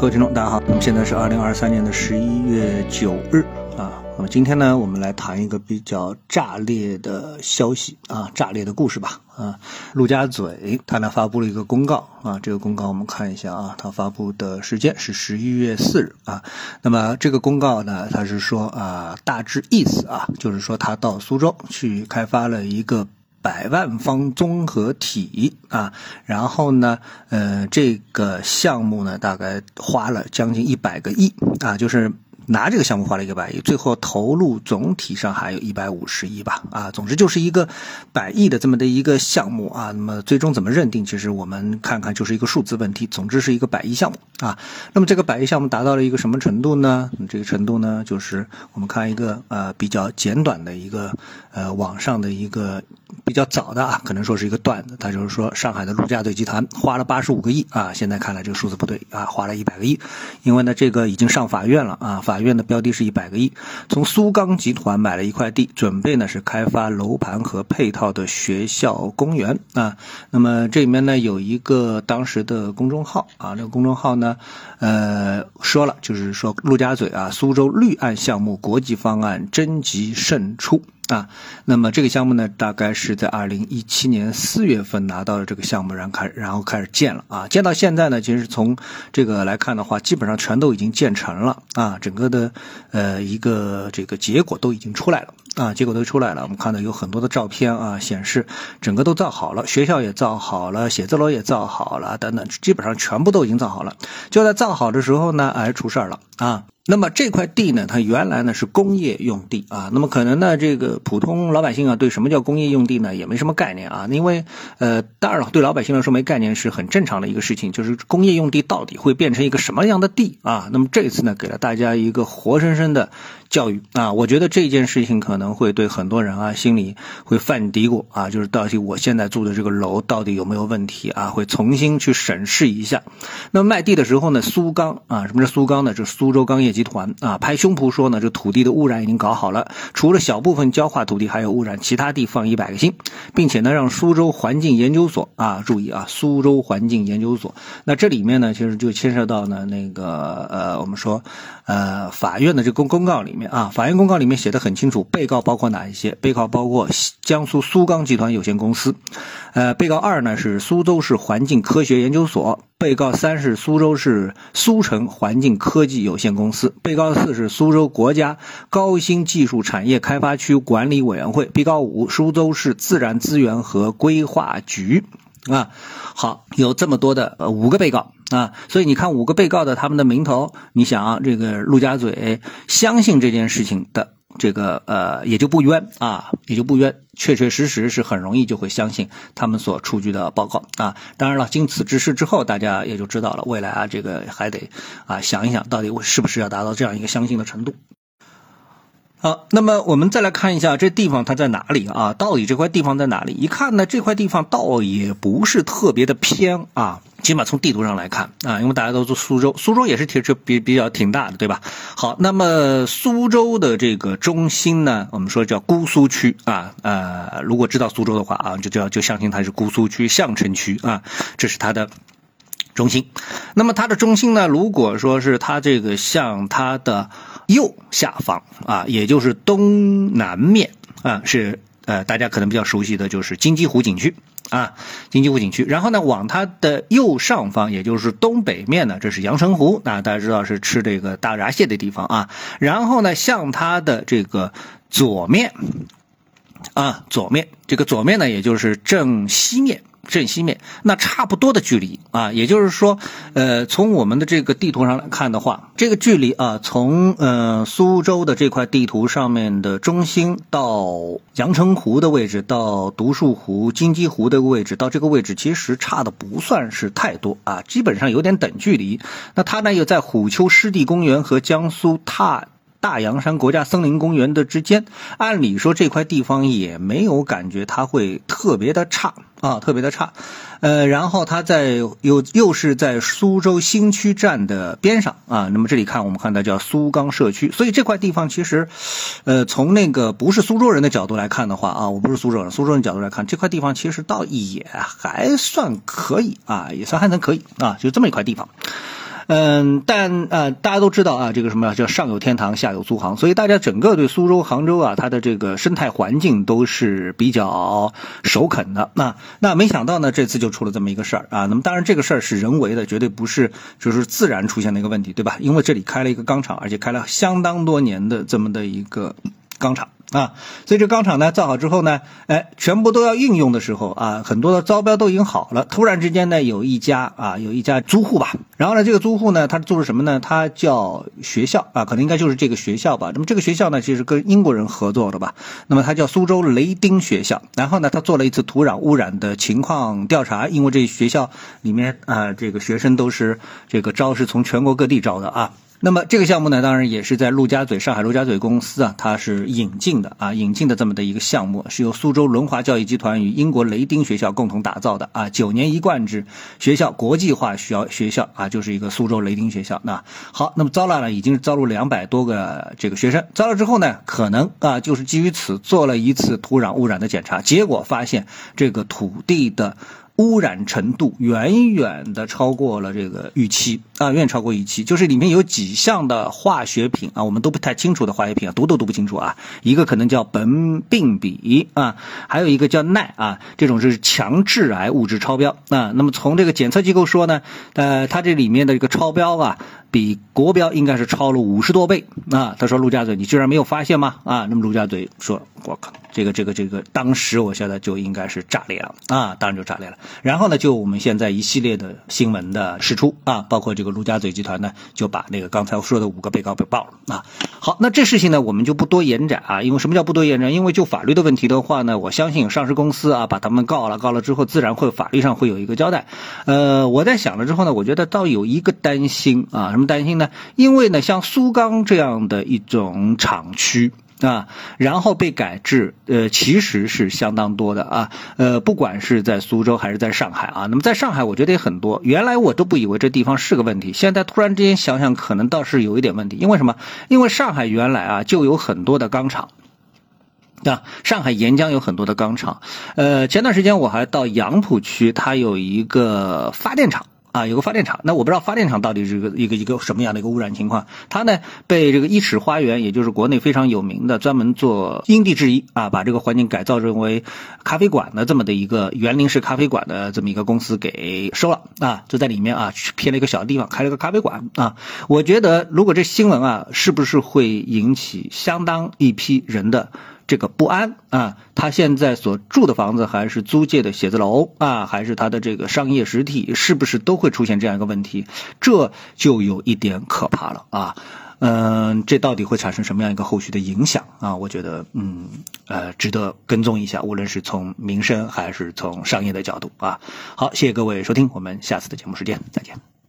各位听众，大家好。那么现在是二零二三年的十一月九日啊。那么今天呢，我们来谈一个比较炸裂的消息啊，炸裂的故事吧啊。陆家嘴他呢发布了一个公告啊，这个公告我们看一下啊，他发布的时间是十一月四日啊。那么这个公告呢，他是说啊，大致意思啊，就是说他到苏州去开发了一个。百万方综合体啊，然后呢，呃，这个项目呢，大概花了将近一百个亿啊，就是。拿这个项目花了一个百亿，最后投入总体上还有一百五十亿吧，啊，总之就是一个百亿的这么的一个项目啊。那么最终怎么认定，其实我们看看就是一个数字问题。总之是一个百亿项目啊。那么这个百亿项目达到了一个什么程度呢？这个程度呢，就是我们看一个呃比较简短的一个呃网上的一个比较早的啊，可能说是一个段子。他就是说上海的陆家嘴集团花了八十五个亿啊，现在看来这个数字不对啊，花了一百个亿，因为呢这个已经上法院了啊，法。院的标的是一百个亿，从苏钢集团买了一块地，准备呢是开发楼盘和配套的学校公园啊。那么这里面呢有一个当时的公众号啊，那个公众号呢，呃说了，就是说陆家嘴啊，苏州绿岸项目国际方案征集胜出。啊，那么这个项目呢，大概是在二零一七年四月份拿到了这个项目，然后开然后开始建了啊，建到现在呢，其实从这个来看的话，基本上全都已经建成了啊，整个的呃一个这个结果都已经出来了啊，结果都出来了，我们看到有很多的照片啊，显示整个都造好了，学校也造好了，写字楼也造好了等等，基本上全部都已经造好了，就在造好的时候呢，哎出事儿了啊。那么这块地呢，它原来呢是工业用地啊。那么可能呢，这个普通老百姓啊，对什么叫工业用地呢，也没什么概念啊。因为呃，当然了，对老百姓来说没概念是很正常的一个事情。就是工业用地到底会变成一个什么样的地啊？那么这次呢，给了大家一个活生生的教育啊。我觉得这件事情可能会对很多人啊心里会犯嘀咕啊，就是到底我现在住的这个楼到底有没有问题啊？会重新去审视一下。那么卖地的时候呢，苏钢啊，什么是苏钢呢？就是苏州钢业集集团啊，拍胸脯说呢，这土地的污染已经搞好了，除了小部分焦化土地还有污染，其他地放一百个心，并且呢，让苏州环境研究所啊，注意啊，苏州环境研究所，那这里面呢，其实就牵涉到呢那个呃，我们说呃，法院的这公公告里面啊，法院公告里面写的很清楚，被告包括哪一些？被告包括江苏苏钢集团有限公司，呃，被告二呢是苏州市环境科学研究所。被告三是苏州市苏城环境科技有限公司，被告四是苏州国家高新技术产业开发区管理委员会，被告五苏州市自然资源和规划局。啊，好，有这么多的呃五个被告啊，所以你看五个被告的他们的名头，你想啊这个陆家嘴相信这件事情的。这个呃也就不冤啊，也就不冤，确确实实是很容易就会相信他们所出具的报告啊。当然了，经此之事之后，大家也就知道了，未来啊这个还得啊想一想，到底我是不是要达到这样一个相信的程度。好，那么我们再来看一下这地方它在哪里啊？到底这块地方在哪里？一看呢，这块地方倒也不是特别的偏啊。起码从地图上来看啊，因为大家都住苏州，苏州也是其实比比较挺大的，对吧？好，那么苏州的这个中心呢，我们说叫姑苏区啊。呃，如果知道苏州的话啊，就叫就相信它是姑苏区相城区啊，这是它的中心。那么它的中心呢，如果说是它这个像它的。右下方啊，也就是东南面啊，是呃大家可能比较熟悉的就是金鸡湖景区啊，金鸡湖景区。然后呢，往它的右上方，也就是东北面呢，这是阳澄湖啊，大家知道是吃这个大闸蟹的地方啊。然后呢，向它的这个左面啊，左面这个左面呢，也就是正西面。镇西面，那差不多的距离啊，也就是说，呃，从我们的这个地图上来看的话，这个距离啊，从呃苏州的这块地图上面的中心到阳澄湖的位置，到独墅湖、金鸡湖的位置，到这个位置其实差的不算是太多啊，基本上有点等距离。那它呢又在虎丘湿地公园和江苏踏。大洋山国家森林公园的之间，按理说这块地方也没有感觉它会特别的差啊，特别的差。呃，然后它在又又是在苏州新区站的边上啊。那么这里看，我们看到叫苏钢社区，所以这块地方其实，呃，从那个不是苏州人的角度来看的话啊，我不是苏州人，苏州人角度来看，这块地方其实倒也还算可以啊，也算还能可以啊，就这么一块地方。嗯，但呃，大家都知道啊，这个什么叫上有天堂，下有苏杭，所以大家整个对苏州、杭州啊，它的这个生态环境都是比较首肯的。那那没想到呢，这次就出了这么一个事儿啊。那么当然，这个事儿是人为的，绝对不是就是自然出现的一个问题，对吧？因为这里开了一个钢厂，而且开了相当多年的这么的一个钢厂。啊，所以这钢厂呢造好之后呢，哎，全部都要应用的时候啊，很多的招标都已经好了。突然之间呢，有一家啊，有一家租户吧，然后呢，这个租户呢，他做的什么呢？他叫学校啊，可能应该就是这个学校吧。那么这个学校呢，其实跟英国人合作的吧。那么他叫苏州雷丁学校。然后呢，他做了一次土壤污染的情况调查，因为这学校里面啊，这个学生都是这个招是从全国各地招的啊。那么这个项目呢，当然也是在陆家嘴上海陆家嘴公司啊，它是引进的啊，引进的这么的一个项目，是由苏州轮华教育集团与英国雷丁学校共同打造的啊，九年一贯制学校国际化学校学校啊，就是一个苏州雷丁学校。那好，那么招了呢，已经是招录两百多个这个学生，招了之后呢，可能啊，就是基于此做了一次土壤污染的检查，结果发现这个土地的。污染程度远远的超过了这个预期啊，远远超过预期。就是里面有几项的化学品啊，我们都不太清楚的化学品啊，读都读不清楚啊。一个可能叫苯并芘啊，还有一个叫氖啊，这种是强致癌物质超标啊。那么从这个检测机构说呢，呃，它这里面的这个超标啊。比国标应该是超了五十多倍啊！他说陆家嘴，你居然没有发现吗？啊，那么陆家嘴说，我靠，这个这个这个，当时我觉得就应该是炸裂了啊！当然就炸裂了。然后呢，就我们现在一系列的新闻的释出啊，包括这个陆家嘴集团呢，就把那个刚才我说的五个被告给报了啊。好，那这事情呢，我们就不多延展啊，因为什么叫不多延展？因为就法律的问题的话呢，我相信上市公司啊，把他们告了，告了之后，自然会法律上会有一个交代。呃，我在想了之后呢，我觉得倒有一个担心啊。什么担心呢？因为呢，像苏钢这样的一种厂区啊，然后被改制，呃，其实是相当多的啊。呃，不管是在苏州还是在上海啊，那么在上海，我觉得也很多。原来我都不以为这地方是个问题，现在突然之间想想，可能倒是有一点问题。因为什么？因为上海原来啊就有很多的钢厂，啊，上海沿江有很多的钢厂。呃，前段时间我还到杨浦区，它有一个发电厂。啊，有个发电厂，那我不知道发电厂到底是一个一个一个什么样的一个污染情况。它呢被这个一尺花园，也就是国内非常有名的专门做因地制宜啊，把这个环境改造成为咖啡馆的这么的一个园林式咖啡馆的这么一个公司给收了啊，就在里面啊去偏了一个小地方开了个咖啡馆啊。我觉得如果这新闻啊，是不是会引起相当一批人的？这个不安啊，他现在所住的房子还是租借的写字楼啊，还是他的这个商业实体，是不是都会出现这样一个问题？这就有一点可怕了啊。嗯，这到底会产生什么样一个后续的影响啊？我觉得，嗯，呃，值得跟踪一下，无论是从民生还是从商业的角度啊。好，谢谢各位收听，我们下次的节目时间再见。